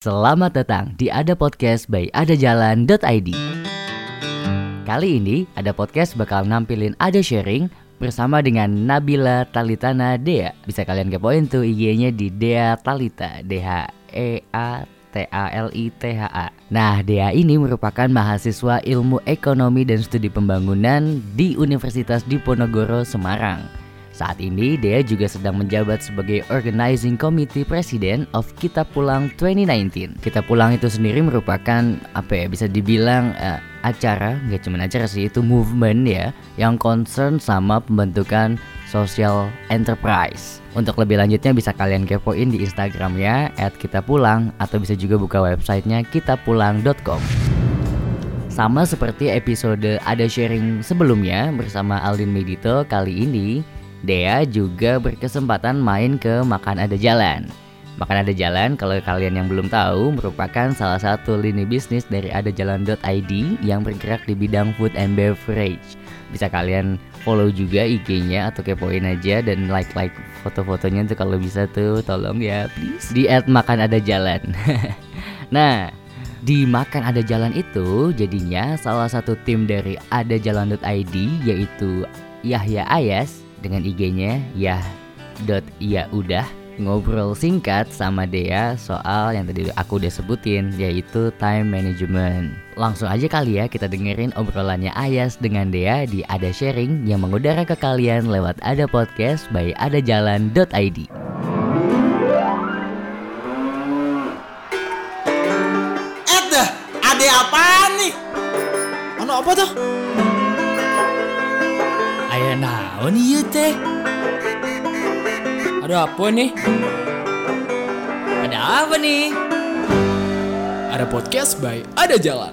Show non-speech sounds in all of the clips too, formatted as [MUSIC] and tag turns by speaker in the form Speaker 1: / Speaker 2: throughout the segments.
Speaker 1: Selamat datang di Ada Podcast by adajalan.id Kali ini Ada Podcast bakal nampilin Ada Sharing bersama dengan Nabila Talitana Dea Bisa kalian kepoin tuh IG-nya di Dea Talita D H E A T A L I T H A. Nah, Dea ini merupakan mahasiswa Ilmu Ekonomi dan Studi Pembangunan di Universitas Diponegoro Semarang. Saat ini Dea juga sedang menjabat sebagai Organizing Committee President of Kita Pulang 2019. Kita Pulang itu sendiri merupakan apa ya bisa dibilang uh, acara, nggak cuma acara sih itu movement ya yang concern sama pembentukan social enterprise. Untuk lebih lanjutnya bisa kalian kepoin di Instagramnya @kitapulang atau bisa juga buka websitenya kitapulang.com. Sama seperti episode ada sharing sebelumnya bersama Aldin Medito kali ini Dea juga berkesempatan main ke Makan Ada Jalan. Makan Ada Jalan kalau kalian yang belum tahu merupakan salah satu lini bisnis dari adajalan.id yang bergerak di bidang food and beverage. Bisa kalian follow juga IG-nya atau kepoin aja dan like-like foto-fotonya tuh kalau bisa tuh tolong ya please di add makan ada jalan. [LAUGHS] nah, di Makan Ada Jalan itu jadinya salah satu tim dari adajalan.id yaitu Yahya Ayas dengan IG-nya ya dot ya udah ngobrol singkat sama Dea soal yang tadi aku udah sebutin yaitu time management. Langsung aja kali ya kita dengerin obrolannya Ayas dengan Dea di Ada Sharing yang mengudara ke kalian lewat Ada Podcast by adajalan.id.
Speaker 2: Eh
Speaker 3: Ayah naon ieu teh? Ada apa nih?
Speaker 1: Ada apa nih?
Speaker 3: Ada podcast by Ada Jalan.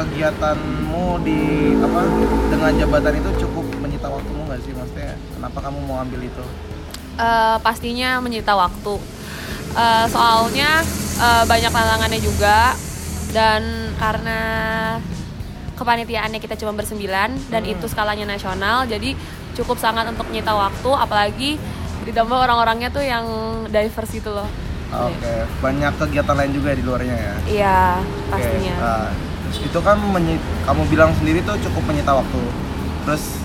Speaker 2: Kegiatanmu di apa dengan jabatan itu cukup menyita waktumu nggak sih? Maksudnya kenapa kamu mau ambil itu?
Speaker 4: Eh, pastinya menyita waktu. Eh, soalnya eh, banyak tantangannya juga dan karena kepanitiaannya kita cuma bersembilan dan itu skalanya nasional, jadi cukup sangat untuk menyita waktu, apalagi ditambah orang-orangnya tuh yang diverse gitu loh.
Speaker 2: Oke, banyak kegiatan lain juga di luarnya ya.
Speaker 4: Iya, pastinya.
Speaker 2: nah, terus itu kan kamu bilang sendiri tuh cukup menyita waktu. Terus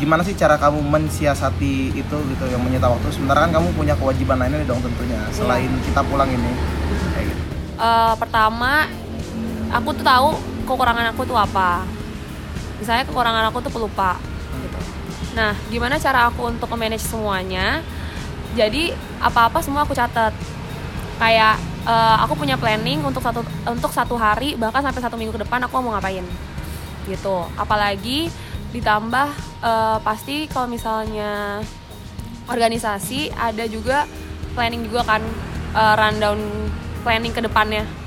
Speaker 2: gimana sih cara kamu mensiasati itu gitu yang menyita waktu? Sementara kan kamu punya kewajiban lainnya dong tentunya selain kita pulang ini. Kayak gitu.
Speaker 4: Eh, pertama, aku tuh tahu kekurangan aku tuh apa. Misalnya kekurangan aku tuh pelupa. Gitu. Nah, gimana cara aku untuk manage semuanya? Jadi apa-apa semua aku catat. Kayak eh, aku punya planning untuk satu untuk satu hari bahkan sampai satu minggu ke depan aku mau ngapain. Gitu. Apalagi ditambah eh, pasti kalau misalnya organisasi ada juga planning juga kan eh, rundown planning ke depannya.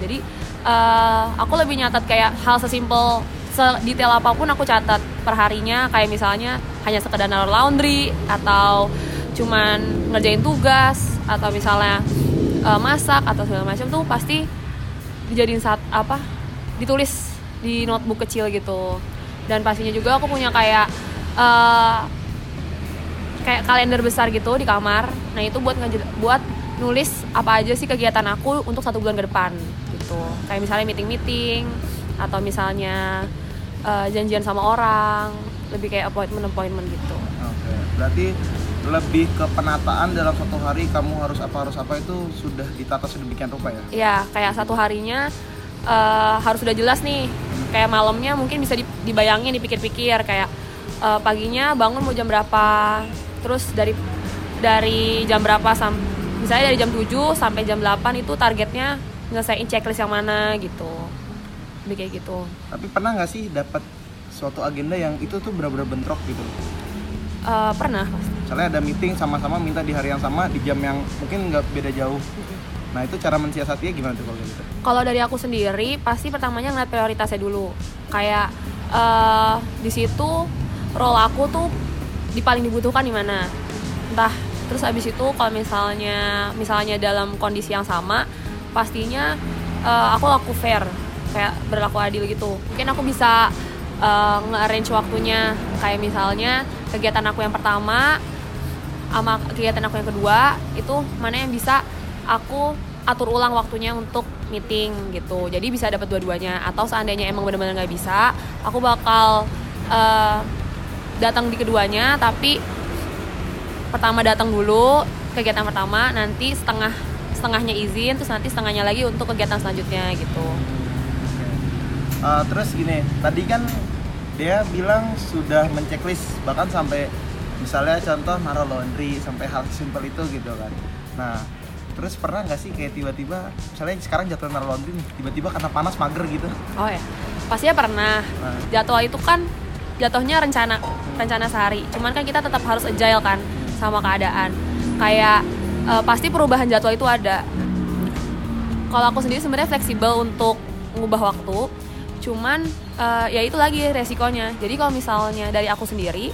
Speaker 4: Jadi eh, aku lebih nyatat kayak hal sesimpel sedetail apa pun aku catat perharinya. Kayak misalnya hanya sekedar naruh laundry atau cuman ngerjain tugas atau misalnya eh, masak atau segala macam tuh pasti dijadiin saat apa ditulis di notebook kecil gitu. Dan pastinya juga aku punya kayak eh, kayak kalender besar gitu di kamar. Nah itu buat buat nulis apa aja sih kegiatan aku untuk satu bulan ke depan gitu. Kayak misalnya meeting meeting atau misalnya eh, janjian sama orang lebih kayak appointment appointment gitu.
Speaker 2: Oke, berarti lebih ke penataan dalam satu hari kamu harus apa harus apa itu sudah ditata sedemikian rupa ya?
Speaker 4: ya kayak satu harinya eh, harus sudah jelas nih. Kayak malamnya mungkin bisa di- dibayangin dipikir-pikir kayak eh, paginya bangun mau jam berapa terus dari dari jam berapa sam misalnya dari jam 7 sampai jam 8 itu targetnya nyelesain checklist yang mana gitu lebih kayak gitu
Speaker 2: Tapi pernah nggak sih dapat suatu agenda yang itu tuh benar-benar bentrok gitu?
Speaker 4: Eh, pernah pasti
Speaker 2: Misalnya ada meeting sama-sama minta di hari yang sama di jam yang mungkin nggak beda jauh. Nah itu cara mensiasatinya gimana tuh kalau gitu?
Speaker 4: kalau dari aku sendiri pasti pertamanya ngeliat prioritasnya dulu kayak eh di situ role aku tuh di paling dibutuhkan di mana entah terus abis itu kalau misalnya misalnya dalam kondisi yang sama pastinya eh, aku laku fair. Kayak berlaku adil gitu. Mungkin aku bisa eh, nge-arrange waktunya. Kayak misalnya kegiatan aku yang pertama sama kegiatan aku yang kedua itu mana yang bisa aku atur ulang waktunya untuk meeting gitu. Jadi bisa dapat dua-duanya. Atau seandainya emang benar-benar nggak bisa aku bakal eh, datang di keduanya tapi pertama datang dulu kegiatan pertama nanti setengah setengahnya izin terus nanti setengahnya lagi untuk kegiatan selanjutnya gitu.
Speaker 2: Uh, terus gini, tadi kan dia bilang sudah menceklis bahkan sampai misalnya contoh naruh laundry sampai hal simpel itu gitu kan. Nah, terus pernah nggak sih kayak tiba-tiba misalnya sekarang jadwal naruh laundry nih, tiba-tiba karena panas mager gitu.
Speaker 4: oh ya. Pastinya pernah.
Speaker 2: Nah,
Speaker 4: jadwal itu kan jatuhnya rencana rencana sehari. Cuman kan kita tetap harus agile kan sama keadaan. Kayak eh, pasti perubahan jadwal itu ada. Kalau aku sendiri sebenarnya fleksibel untuk mengubah waktu cuman eh, ya itu lagi resikonya. Jadi kalau misalnya dari aku sendiri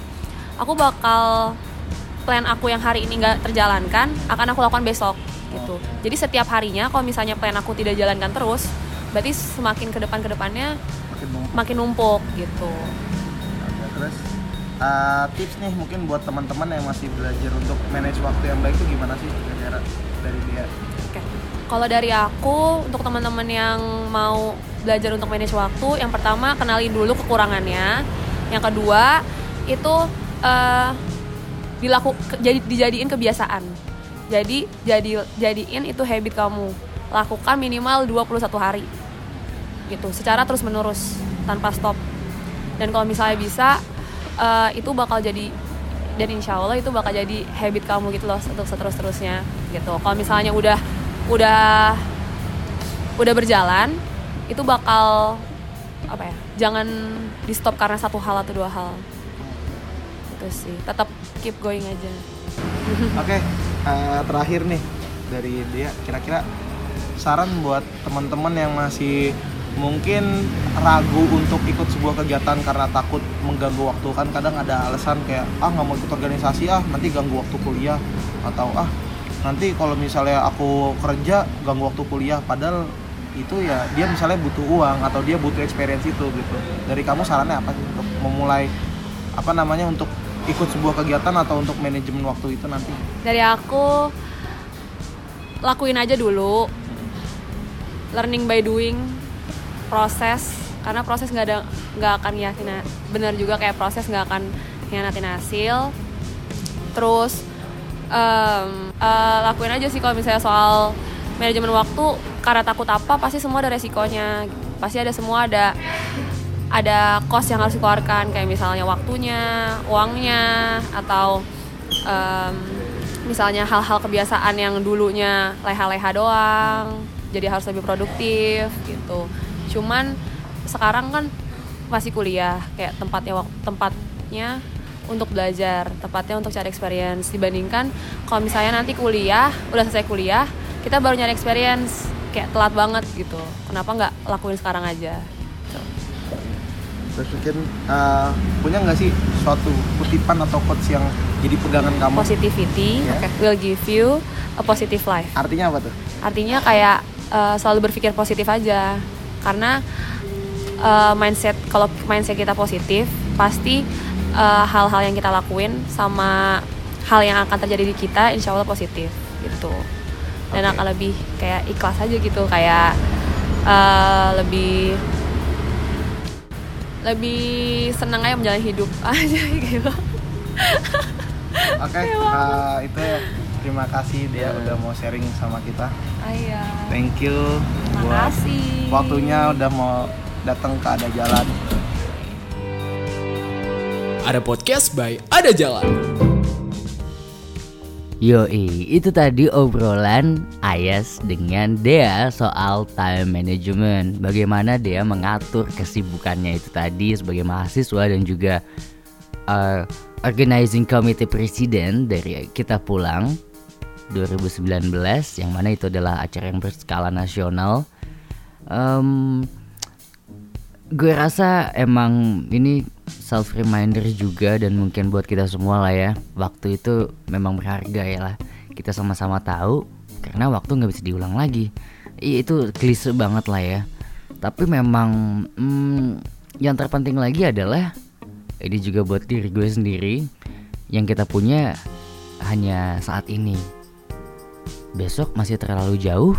Speaker 4: aku bakal plan aku yang hari ini nggak terjalankan akan aku lakukan besok gitu. Jadi setiap harinya kalau misalnya plan aku tidak jalankan terus berarti semakin ke depan ke depannya
Speaker 2: makin numpuk.
Speaker 4: makin numpuk gitu.
Speaker 2: Terus uh, tips nih mungkin buat teman-teman yang masih belajar untuk manage waktu yang baik itu gimana sih kira-kira dari dia?
Speaker 4: Oke. Kalau dari aku untuk teman-teman yang mau belajar untuk manage waktu, yang pertama kenalin dulu kekurangannya. Yang kedua itu eh, dilaku jadi dijadiin kebiasaan. Jadi jadi jadiin itu habit kamu. Lakukan minimal 21 hari. Gitu, secara terus-menerus tanpa stop. Dan kalau misalnya bisa eh, itu bakal jadi dan insya Allah itu bakal jadi habit kamu gitu loh untuk seterus-terusnya gitu. Kalau misalnya udah udah udah berjalan itu bakal apa ya jangan di stop karena satu hal atau dua hal itu sih tetap keep going aja [LAUGHS]
Speaker 2: Oke, uh, terakhir nih dari dia kira-kira saran buat teman-teman yang masih mungkin ragu untuk ikut sebuah kegiatan karena takut mengganggu waktu. Kan kadang ada alasan kayak ah nggak mau ikut organisasi ah nanti ganggu waktu kuliah. Atau ah nanti kalau misalnya aku kerja ganggu waktu kuliah. Padahal itu ya dia misalnya butuh uang atau dia butuh experience itu gitu. Dari kamu sarannya apa sih untuk memulai apa namanya untuk ikut sebuah kegiatan atau untuk manajemen waktu itu nanti?
Speaker 4: Dari aku lakuin aja dulu. Learning by doing proses karena proses nggak ada nggak akan yakin benar juga kayak proses nggak akan hianatin hasil. Terus em, eh, lakuin aja sih kalau misalnya soal manajemen waktu karena takut apa pasti semua ada resikonya. Pasti ada semua ada ada cost yang harus dikeluarkan kayak misalnya waktunya uangnya atau em, misalnya hal-hal kebiasaan yang dulunya leha-leha doang jadi harus lebih produktif gitu cuman sekarang kan masih kuliah kayak tempatnya tempatnya untuk belajar tempatnya untuk cari experience. Dibandingkan kalau misalnya nanti kuliah udah selesai kuliah kita baru nyari experience kayak telat banget gitu. Kenapa nggak lakuin sekarang aja? Gitu.
Speaker 2: terus mungkin uh, punya nggak sih suatu kutipan atau quotes yang jadi pegangan kamu?
Speaker 4: Positivity
Speaker 2: Ya.
Speaker 4: oke, will give you a positive life.
Speaker 2: Artinya apa tuh?
Speaker 4: Artinya kayak eh, selalu berpikir positif aja karena eh, mindset kalau mindset kita positif pasti eh, hal-hal yang kita lakuin sama hal yang akan terjadi di kita insya Allah positif gitu. Dan
Speaker 2: Oke.
Speaker 4: akan lebih kayak ikhlas aja gitu kayak eh, lebih lebih senang aja menjalani hidup [LAUGHS] aja gitu.
Speaker 2: Oke uh, itu ya terima kasih dia udah mau sharing sama kita
Speaker 4: Ayah.
Speaker 2: thank you buat
Speaker 4: Makasih.
Speaker 2: waktunya udah mau datang ke ada jalan
Speaker 3: Ada podcast by Ada Jalan.
Speaker 1: Yoi, itu tadi obrolan Ayas dengan Dea soal time management. Bagaimana Dea mengatur kesibukannya itu tadi sebagai mahasiswa dan juga uh, organizing committee presiden dari Kita Pulang 2019 yang mana itu adalah acara yang berskala nasional. Em, gue rasa emang ini self reminder juga dan mungkin buat kita semua lah ya waktu itu memang berharga ya lah kita sama-sama tahu karena waktu nggak bisa diulang lagi itu klise banget lah ya tapi memang hmm, yang terpenting lagi adalah ini juga buat diri gue sendiri yang kita punya hanya saat ini. Besok masih terlalu jauh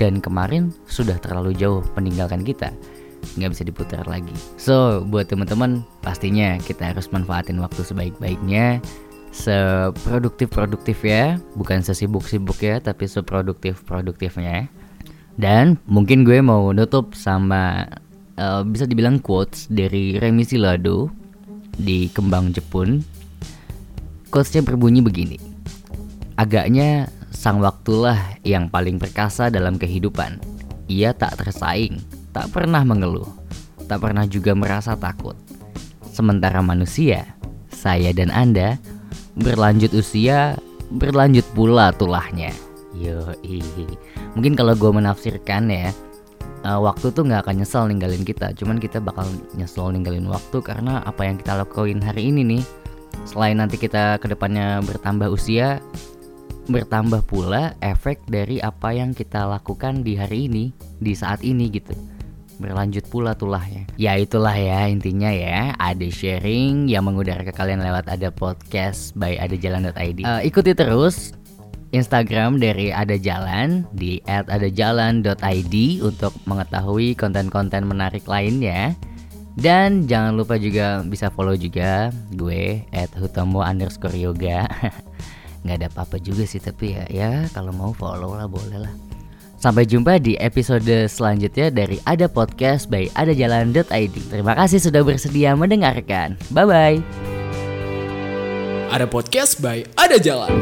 Speaker 1: dan kemarin sudah terlalu jauh meninggalkan kita. Nggak bisa diputar lagi. So, buat teman-teman pastinya kita harus manfaatin waktu sebaik-baiknya. Seproduktif-produktif ya. Bukan sesibuk-sibuk ya tapi seproduktif-produktifnya. Dan mungkin gue mau nutup sama uh, bisa dibilang quotes dari Remi Silado di Kembang Jepun. Quotesnya berbunyi begini. Agaknya sang waktulah yang paling perkasa dalam kehidupan ia tak tersaing tak pernah mengeluh tak pernah juga merasa takut sementara manusia saya dan Anda berlanjut usia, berlanjut pula tulahnya. Yo, mungkin kalau gue menafsirkan ya, uh, waktu tuh nggak akan nyesel ninggalin kita, cuman kita bakal nyesel ninggalin waktu karena apa yang kita lakuin hari ini nih. Selain nanti kita ke depannya bertambah usia, bertambah pula efek dari apa yang kita lakukan di hari ini, di saat ini gitu berlanjut pula tulahnya. Ya itulah ya intinya ya. Ada sharing yang mengudara ke kalian lewat ada podcast by ada jalan.id. Uh, ikuti terus Instagram dari Ada Jalan di @adajalan.id untuk mengetahui konten-konten menarik lainnya. Dan jangan lupa juga bisa follow juga gue @hutomo underscore yoga. [LAUGHS] Nggak ada apa-apa juga sih tapi ya ya kalau mau follow lah boleh lah. Sampai jumpa di episode selanjutnya dari Ada Podcast by adajalan.id. Terima kasih sudah bersedia mendengarkan. Bye bye.
Speaker 3: Ada podcast by Ada Jalan.